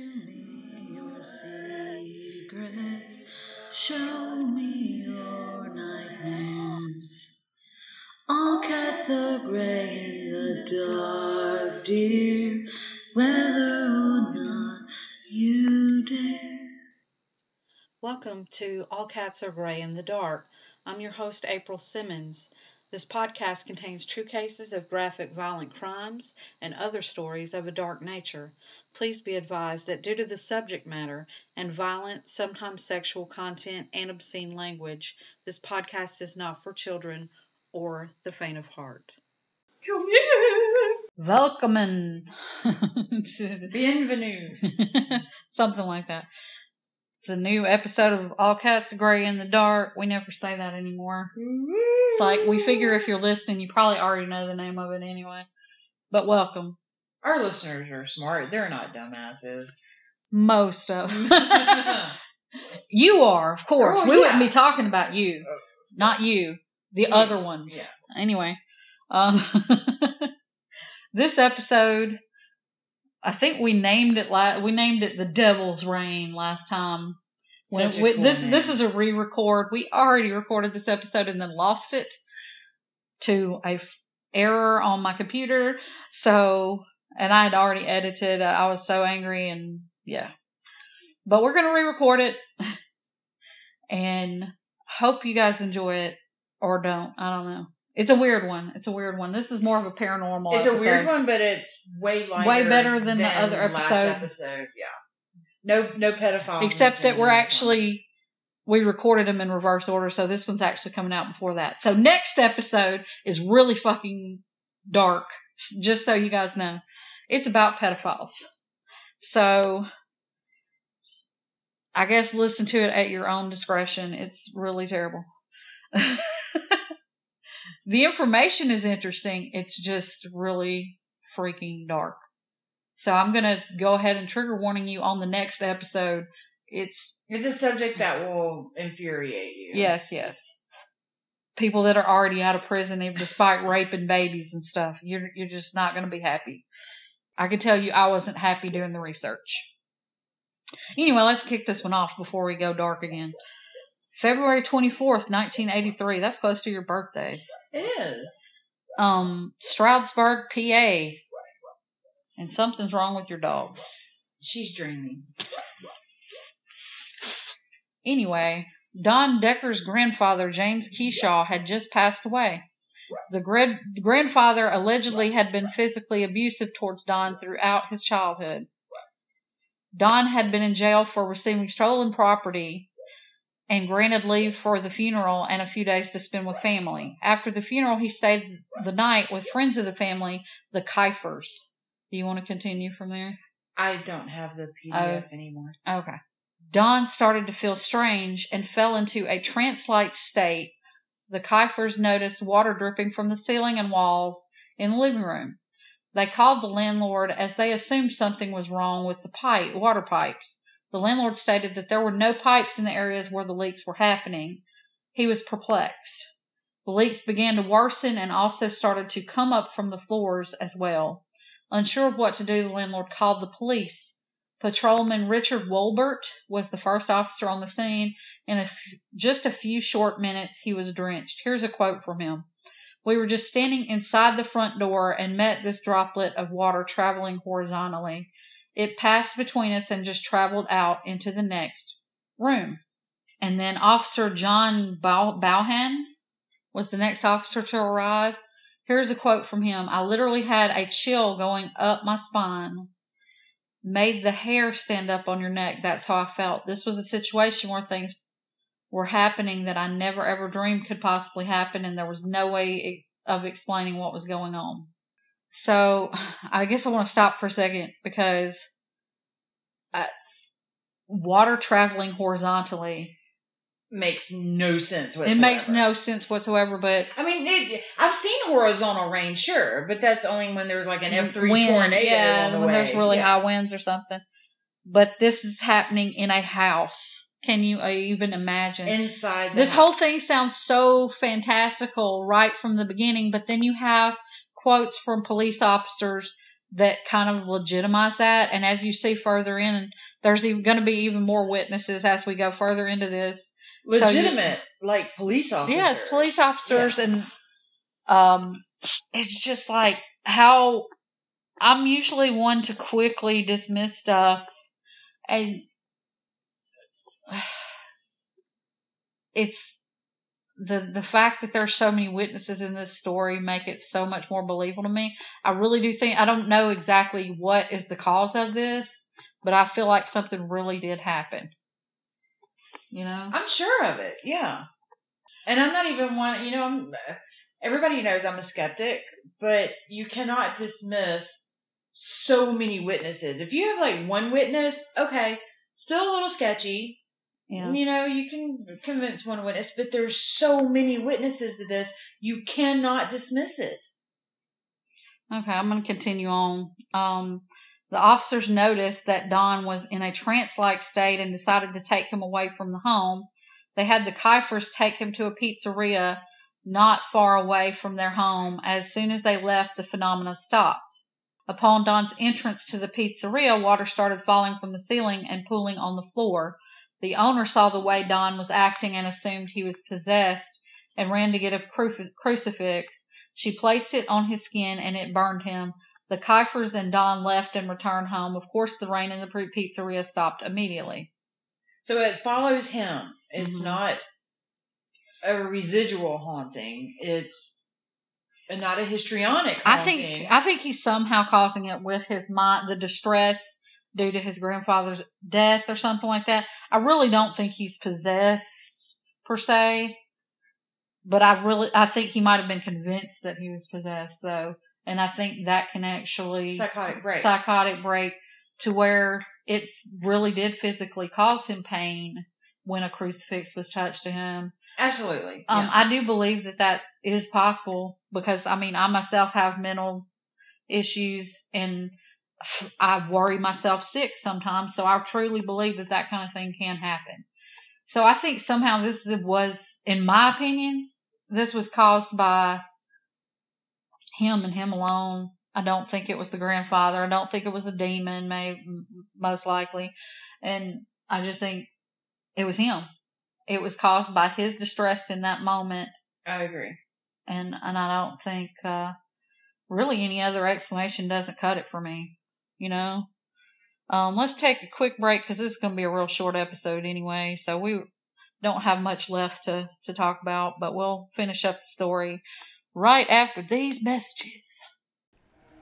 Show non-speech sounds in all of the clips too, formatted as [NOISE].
to me your secrets. Show me your nightmares. All cats are gray in the dark, dear, whether or not you dare. Welcome to All Cats Are Gray in the Dark. I'm your host, April Simmons. This podcast contains true cases of graphic violent crimes and other stories of a dark nature. Please be advised that due to the subject matter and violent, sometimes sexual content and obscene language, this podcast is not for children or the faint of heart. [LAUGHS] Welcome. [LAUGHS] Bienvenue. [LAUGHS] Something like that. It's a new episode of All Cats Gray in the Dark. We never say that anymore. It's like we figure if you're listening, you probably already know the name of it anyway. But welcome. Our listeners are smart. They're not dumbasses. Most of [LAUGHS] [LAUGHS] you are, of course. Oh, we yeah. wouldn't be talking about you, not you, the Yeah. other ones. Yeah. Anyway, um, [LAUGHS] this episode, I think we named it. La- we named it "The Devil's Reign" last time. When Such a we, cool this name. this is a re-record. We already recorded this episode and then lost it to a f- error on my computer. So, and I had already edited. I was so angry and yeah. But we're gonna re-record it [LAUGHS] and hope you guys enjoy it or don't. I don't know. It's a weird one. It's a weird one. This is more of a paranormal. It's a weird one, but it's way lighter. Way better than the other episode. episode. Yeah. No, no pedophiles. except that we're actually we recorded them in reverse order so this one's actually coming out before that so next episode is really fucking dark just so you guys know it's about pedophiles so i guess listen to it at your own discretion it's really terrible [LAUGHS] the information is interesting it's just really freaking dark so i'm going to go ahead and trigger warning you on the next episode it's. It's a subject that will infuriate you. Yes, yes. People that are already out of prison, even despite raping babies and stuff, you're you're just not going to be happy. I can tell you, I wasn't happy doing the research. Anyway, let's kick this one off before we go dark again. February twenty fourth, nineteen eighty three. That's close to your birthday. It is. Um, Stroudsburg, PA. And something's wrong with your dogs. She's dreaming. Anyway, Don Decker's grandfather, James Keyshaw, had just passed away. The grand- grandfather allegedly had been physically abusive towards Don throughout his childhood. Don had been in jail for receiving stolen property and granted leave for the funeral and a few days to spend with family. After the funeral, he stayed the night with friends of the family, the Kiefers. Do you want to continue from there? I don't have the PDF oh. anymore. Okay. Don started to feel strange and fell into a trance-like state. The Kiefers noticed water dripping from the ceiling and walls in the living room. They called the landlord as they assumed something was wrong with the pipe, water pipes. The landlord stated that there were no pipes in the areas where the leaks were happening. He was perplexed. The leaks began to worsen and also started to come up from the floors as well. Unsure of what to do, the landlord called the police. Patrolman Richard Wolbert was the first officer on the scene. In a f- just a few short minutes, he was drenched. Here's a quote from him. We were just standing inside the front door and met this droplet of water traveling horizontally. It passed between us and just traveled out into the next room. And then Officer John Bow- Bowhan was the next officer to arrive. Here's a quote from him. I literally had a chill going up my spine made the hair stand up on your neck. That's how I felt. This was a situation where things were happening that I never ever dreamed could possibly happen, and there was no way of explaining what was going on. So, [SIGHS] I guess I want to stop for a second because uh, water traveling horizontally, Makes no sense whatsoever. it makes no sense whatsoever, but I mean, it, I've seen horizontal rain, sure, but that's only when there's like an F three wind, tornado yeah, on the when way. there's really Yeah. high winds or something. But this is happening in a house. Can you uh, even imagine? inside. The this house. whole thing sounds so fantastical right from the beginning, but then you have quotes from police officers that kind of legitimize that. And as you see further in, there's even going to be even more witnesses as we go further into this. So you- Legitimate, like police officers. Yes, police officers, and um, it's just like how I'm usually one to quickly dismiss stuff, and [SIGHS] it's the the fact that there's so many witnesses in this story make it so much more believable to me. I really do think I don't know exactly what is the cause of this, but I feel like something really did happen. You know? I'm sure of it. Yeah. And I'm not even one. You know, I'm. Everybody knows I'm a skeptic, but you cannot dismiss so many witnesses. If you have like one witness, okay, still a little sketchy. Yeah. You know, you can convince one witness, but there's so many witnesses to this, you cannot dismiss it. Okay, I'm going to continue on. Um, the officers noticed that Don was in a trance like state and decided to take him away from the home. They had the Kiefers take him to a pizzeria not far away from their home. As soon as they left, the phenomena stopped. Upon Don's entrance to the pizzeria, water started falling from the ceiling and pooling on the floor. The owner saw the way Don was acting and assumed he was possessed and ran to get a cruci- crucifix. She placed it on his skin and it burned him. The Kiefers and Don left and returned home. Of course, the rain in the pizzeria stopped immediately. So it follows him. It's Mhm. not a residual haunting. It's not a histrionic Haunting. I think I think he's somehow causing it with his mind, the distress due to his grandfather's death or something like that. I really don't think he's possessed per se, but I really I think he might have been convinced that he was possessed though, and I think that can actually psychotic break. psychotic break to where it really did physically cause him pain when a crucifix was touched to him. Absolutely. Um, yeah. I do believe that that is possible because I mean, I myself have mental issues and [SIGHS] I worry myself sick sometimes. So I truly believe that that kind of thing can happen. So I think somehow this was, in my opinion, this was caused by him and him alone. I don't think it was the grandfather. I don't think it was a demon, may most likely, and I just think it was him. It was caused by his distress in that moment, I agree. and and I don't think uh, really any other explanation doesn't cut it for me. You know. Um, let's take a quick break because this is going to be a real short episode anyway. So we don't have much left to to talk about, but we'll finish up the story right after these messages.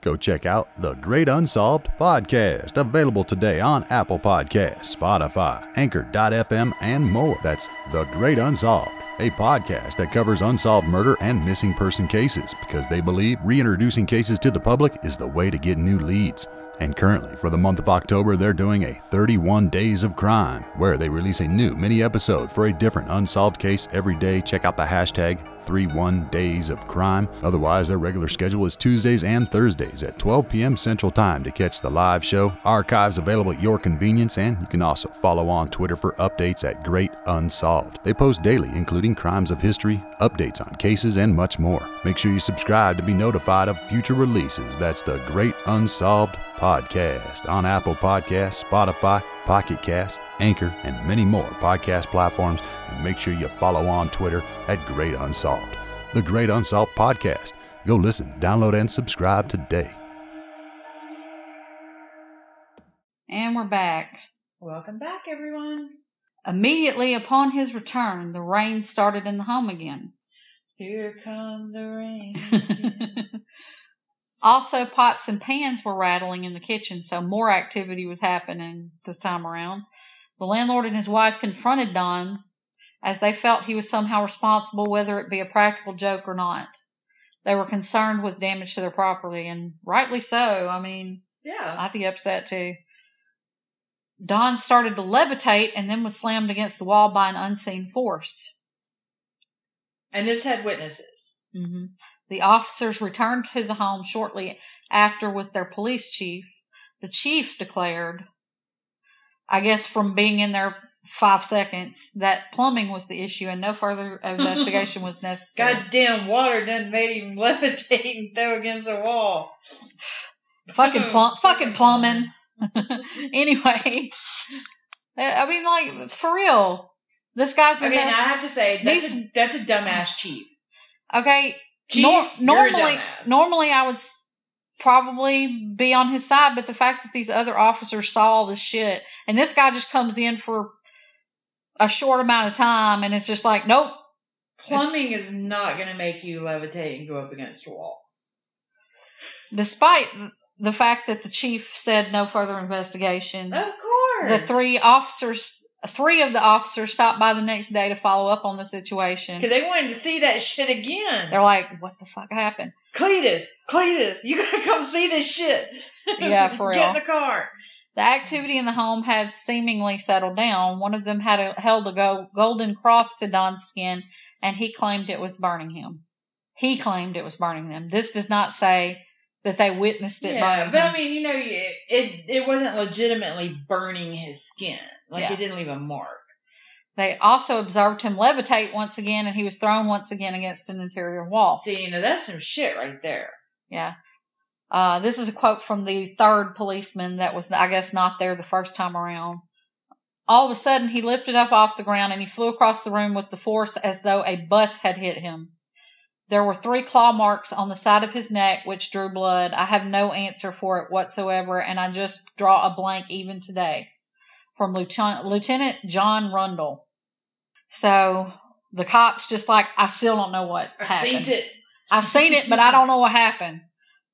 Go check out the Great Unsolved podcast, available today on Apple Podcasts, Spotify, Anchor.fm, and more. That's The Great Unsolved, a podcast that covers unsolved murder and missing person cases because they believe reintroducing cases to the public is the way to get new leads. And currently, for the month of October, they're doing a 31 Days of Crime, where they release a new mini episode for a different unsolved case every day. Check out the hashtag 31 Days of Crime. Otherwise, their regular schedule is Tuesdays and Thursdays at 12 p.m. Central Time to catch the live show. Archives available at your convenience, and you can also follow on Twitter for updates at Great Unsolved. They post daily, including crimes of history, updates on cases, and much more. Make sure you subscribe to be notified of future releases. That's the Great Unsolved Podcast on Apple Podcasts, Spotify, Pocket Casts, Anchor, and many more podcast platforms. And make sure you follow on Twitter at Great Unsolved. The Great Unsolved Podcast. Go listen, download, and subscribe today. And we're back. Welcome back, everyone. Immediately upon his return, the rain started in the home again. Here come the rain. [LAUGHS] also, pots and pans were rattling in the kitchen, so more activity was happening this time around. The landlord and his wife confronted Don as they felt he was somehow responsible, whether it be a practical joke or not. They were concerned with damage to their property, and rightly so. I mean, yeah. I'd be upset too. Don started to levitate and then was slammed against the wall by an unseen force. And this had witnesses. Hmm The officers returned to the home shortly after with their police chief. The chief declared, I guess from being in there five seconds, that plumbing was the issue and no further [LAUGHS] investigation was necessary. Goddamn water done made him [LAUGHS] levitate and throw against the wall. fucking [LAUGHS] plum, fucking plumbing. anyway, I mean, like for real, this guy's Okay, now I have to say that's a, that's a dumbass chief. Okay, Chief, nor- normally, normally I would s- probably be on his side, but the fact that these other officers saw all this shit, and this guy just comes in for a short amount of time, and it's just like, nope. Plumbing is not going to make you levitate and go up against a wall. Despite the fact that the chief said no further investigation, Of course. the three officers, three of the officers stopped by the next day to follow up on the situation. Because they wanted to see that shit again. They're like, what the fuck happened? Cletus, Cletus, you gotta [LAUGHS] come see this shit. Yeah, for real. [LAUGHS] Get in the car. The activity in the home had seemingly settled down. One of them had a, held a go, golden cross to Don's skin, and he claimed it was burning him. He claimed it was burning them. This does not say that they witnessed it Yeah, burning but him. I mean, you know, it, it it wasn't legitimately burning his skin. Like Yeah. it didn't leave a mark. they also observed him levitate once again, and he was thrown once again against an interior wall. See, you know, that's some shit right there. Yeah. Uh, this is a quote from the third policeman that was, I guess, not there the first time around. All of a sudden, he lifted up off the ground and he flew across the room with the force as though a bus had hit him. There were three claw marks on the side of his neck which drew blood. I have no answer for it whatsoever, and I just draw a blank even today. From Lieutenant, Lieutenant John Rundle. So the cops just like, I still don't know what I happened. seen it. I've seen it, but I don't know what happened.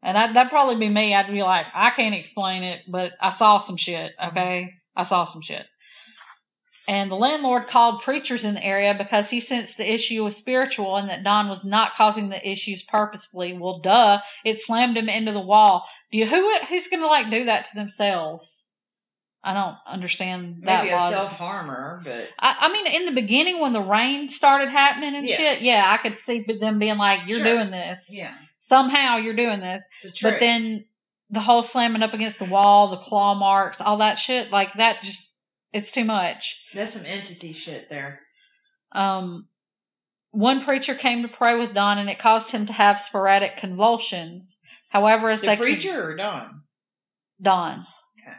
And that, that'd probably be me. I'd be like, I can't explain it, but I saw some shit. Mm-hmm. Okay. I saw some shit. And the landlord called preachers in the area because he sensed the issue was spiritual and that Don was not causing the issues purposefully. Well, duh, it slammed him into the wall. Do you, who, who's going to like do that to themselves? I don't understand that Maybe a self harmer, but I, I mean, in the beginning when the rain started happening and Yeah. shit, yeah, I could see them being like, "You're Sure. doing this. yeah, Somehow you're doing this." it's a trick. But then the whole slamming up against the wall, the claw marks, all that shit, like that, just it's too much. there's some entity shit there. Um, one preacher came to pray with Don, and it caused him to have sporadic convulsions. However, as The they preacher or Don? Don.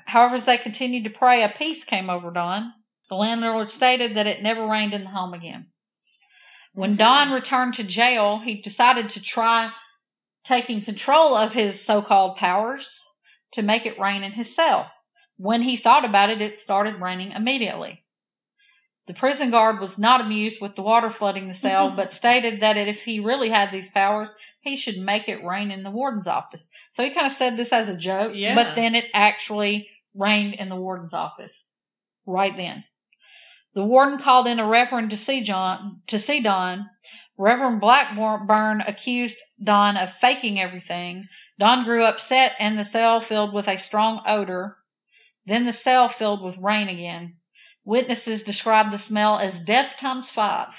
However, as they continued to pray, a peace came over Don. The landlord stated that it never rained in the home again. When mm-hmm. Don returned to jail, he decided to try taking control of his so called powers to make it rain in his cell. When he thought about it, it started raining immediately. The prison guard was not amused with the water flooding the cell, but [LAUGHS] stated that if he really had these powers, he should make it rain in the warden's office. So he kind of said this as a joke, Yeah. but then it actually rained in the warden's office right then. The warden called in a reverend to see John to see Don. Reverend Blackburn accused Don of faking everything. Don grew upset and the cell filled with a strong odor. Then the cell filled with rain again. Witnesses described the smell as death times five.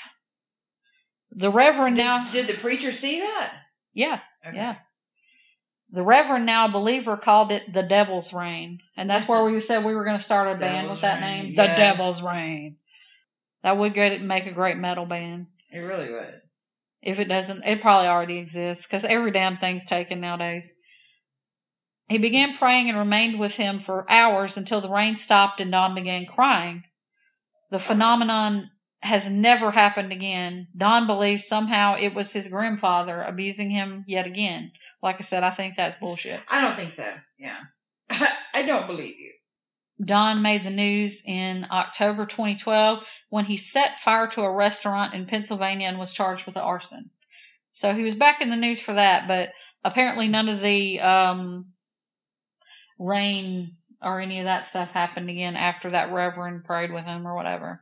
The Reverend Did, now, did the preacher see that? yeah, Okay. yeah. The Reverend, now a believer, called it the Devil's Rain, and that's where we [LAUGHS] said we were going to start a band with that Rain, name, the. Devil's Rain. That would get make a great metal band. It really would. If it doesn't, it probably already exists because every damn thing's taken nowadays. He began praying and remained with him for hours until the rain stopped and Don began crying. The phenomenon has never happened again. Don believes somehow it was his grandfather abusing him yet again. Like I said, I think that's bullshit. I don't think so. Yeah. [LAUGHS] I don't believe you. Don made the news in October 2012 when he set fire to a restaurant in Pennsylvania and was charged with arson. So he was back in the news for that, but apparently none of the um, rain or any of that stuff happened again after that reverend prayed with him or whatever.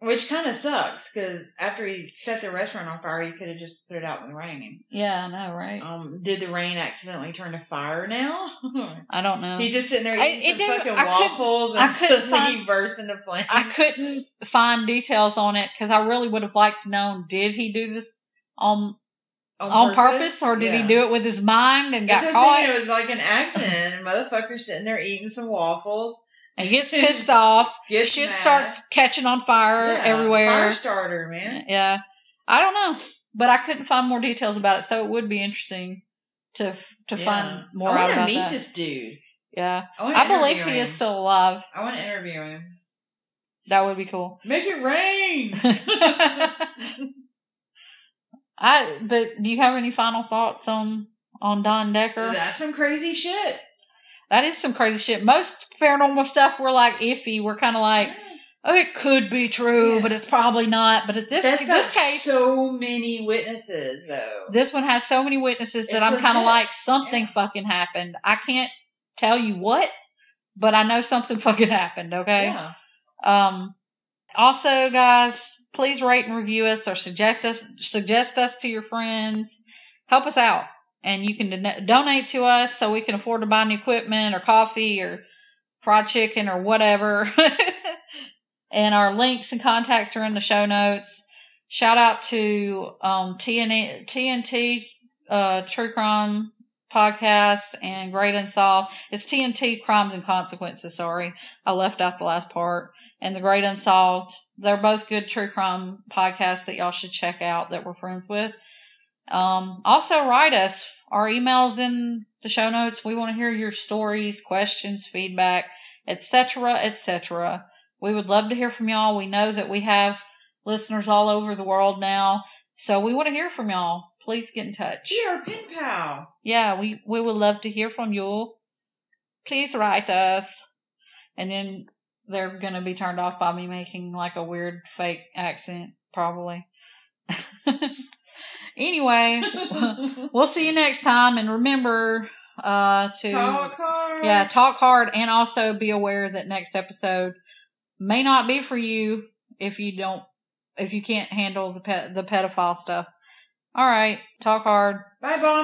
Which kind of sucks because after he set the restaurant on fire, you could have just put it out when it raining. Yeah, I know, right? Um, did the rain accidentally turn to fire now? [LAUGHS] I don't know. He just sitting there I- eating it some fucking I waffles and suddenly he into flames. I couldn't find details on it because I really would have liked to know did he do this on on purpose, or did Yeah. he do it with his mind and I got just caught? it was like an accident. and motherfucker sitting there eating some waffles. and gets [LAUGHS] pissed off. Gets Shit mad. starts catching on fire Yeah, everywhere. Fire starter, man. Yeah. I don't know. But I couldn't find more details about it, so it would be interesting to to Yeah. find more I out want about to meet that. this dude. Yeah, I, I believe he him. is still alive. I want to interview him. That would be cool. Make it rain. [LAUGHS] [LAUGHS] I but do you have any final thoughts on on Don Decker? That's some crazy shit. That is some crazy shit. Most paranormal stuff we're like iffy. We're kind of like, oh, it could be true, Yeah. but it's probably not. But at this That's this case, so many witnesses, though. this one has so many witnesses that It's I'm kind of like something Yeah. fucking happened. I can't tell you what, but I know something [LAUGHS] fucking happened. Okay. Yeah. Um, also, guys, please rate and review us or suggest us suggest us to your friends. Help us out, and you can don- donate to us so we can afford to buy new equipment or coffee or fried chicken or whatever. [LAUGHS] and our links and contacts are in the show notes. Shout out to um, TNT, TNT uh, True Crime podcast and Great Unsolved. It's TNT Crimes and Consequences. Sorry, I left out the last part and The Great Unsolved. They're both good true crime podcasts that y'all should check out that we're friends with. Um, also write us. Our emails in the show notes. We want to hear your stories, questions, feedback, etc., etc. We would love to hear from y'all. We know that we have listeners all over the world now, so we want to hear from y'all. Please get in touch. Be our pen pal. Yeah, we, we would love to hear from you. Please write us. And then they're going to be turned off by me making like a weird fake accent, probably. [LAUGHS] anyway, [LAUGHS] we'll see you next time. And remember, uh, to, Talk hard. yeah, talk hard and also be aware that next episode may not be for you if you don't, if you can't handle the pet, the pedophile stuff. All right. Talk hard. Bye, Bonnie.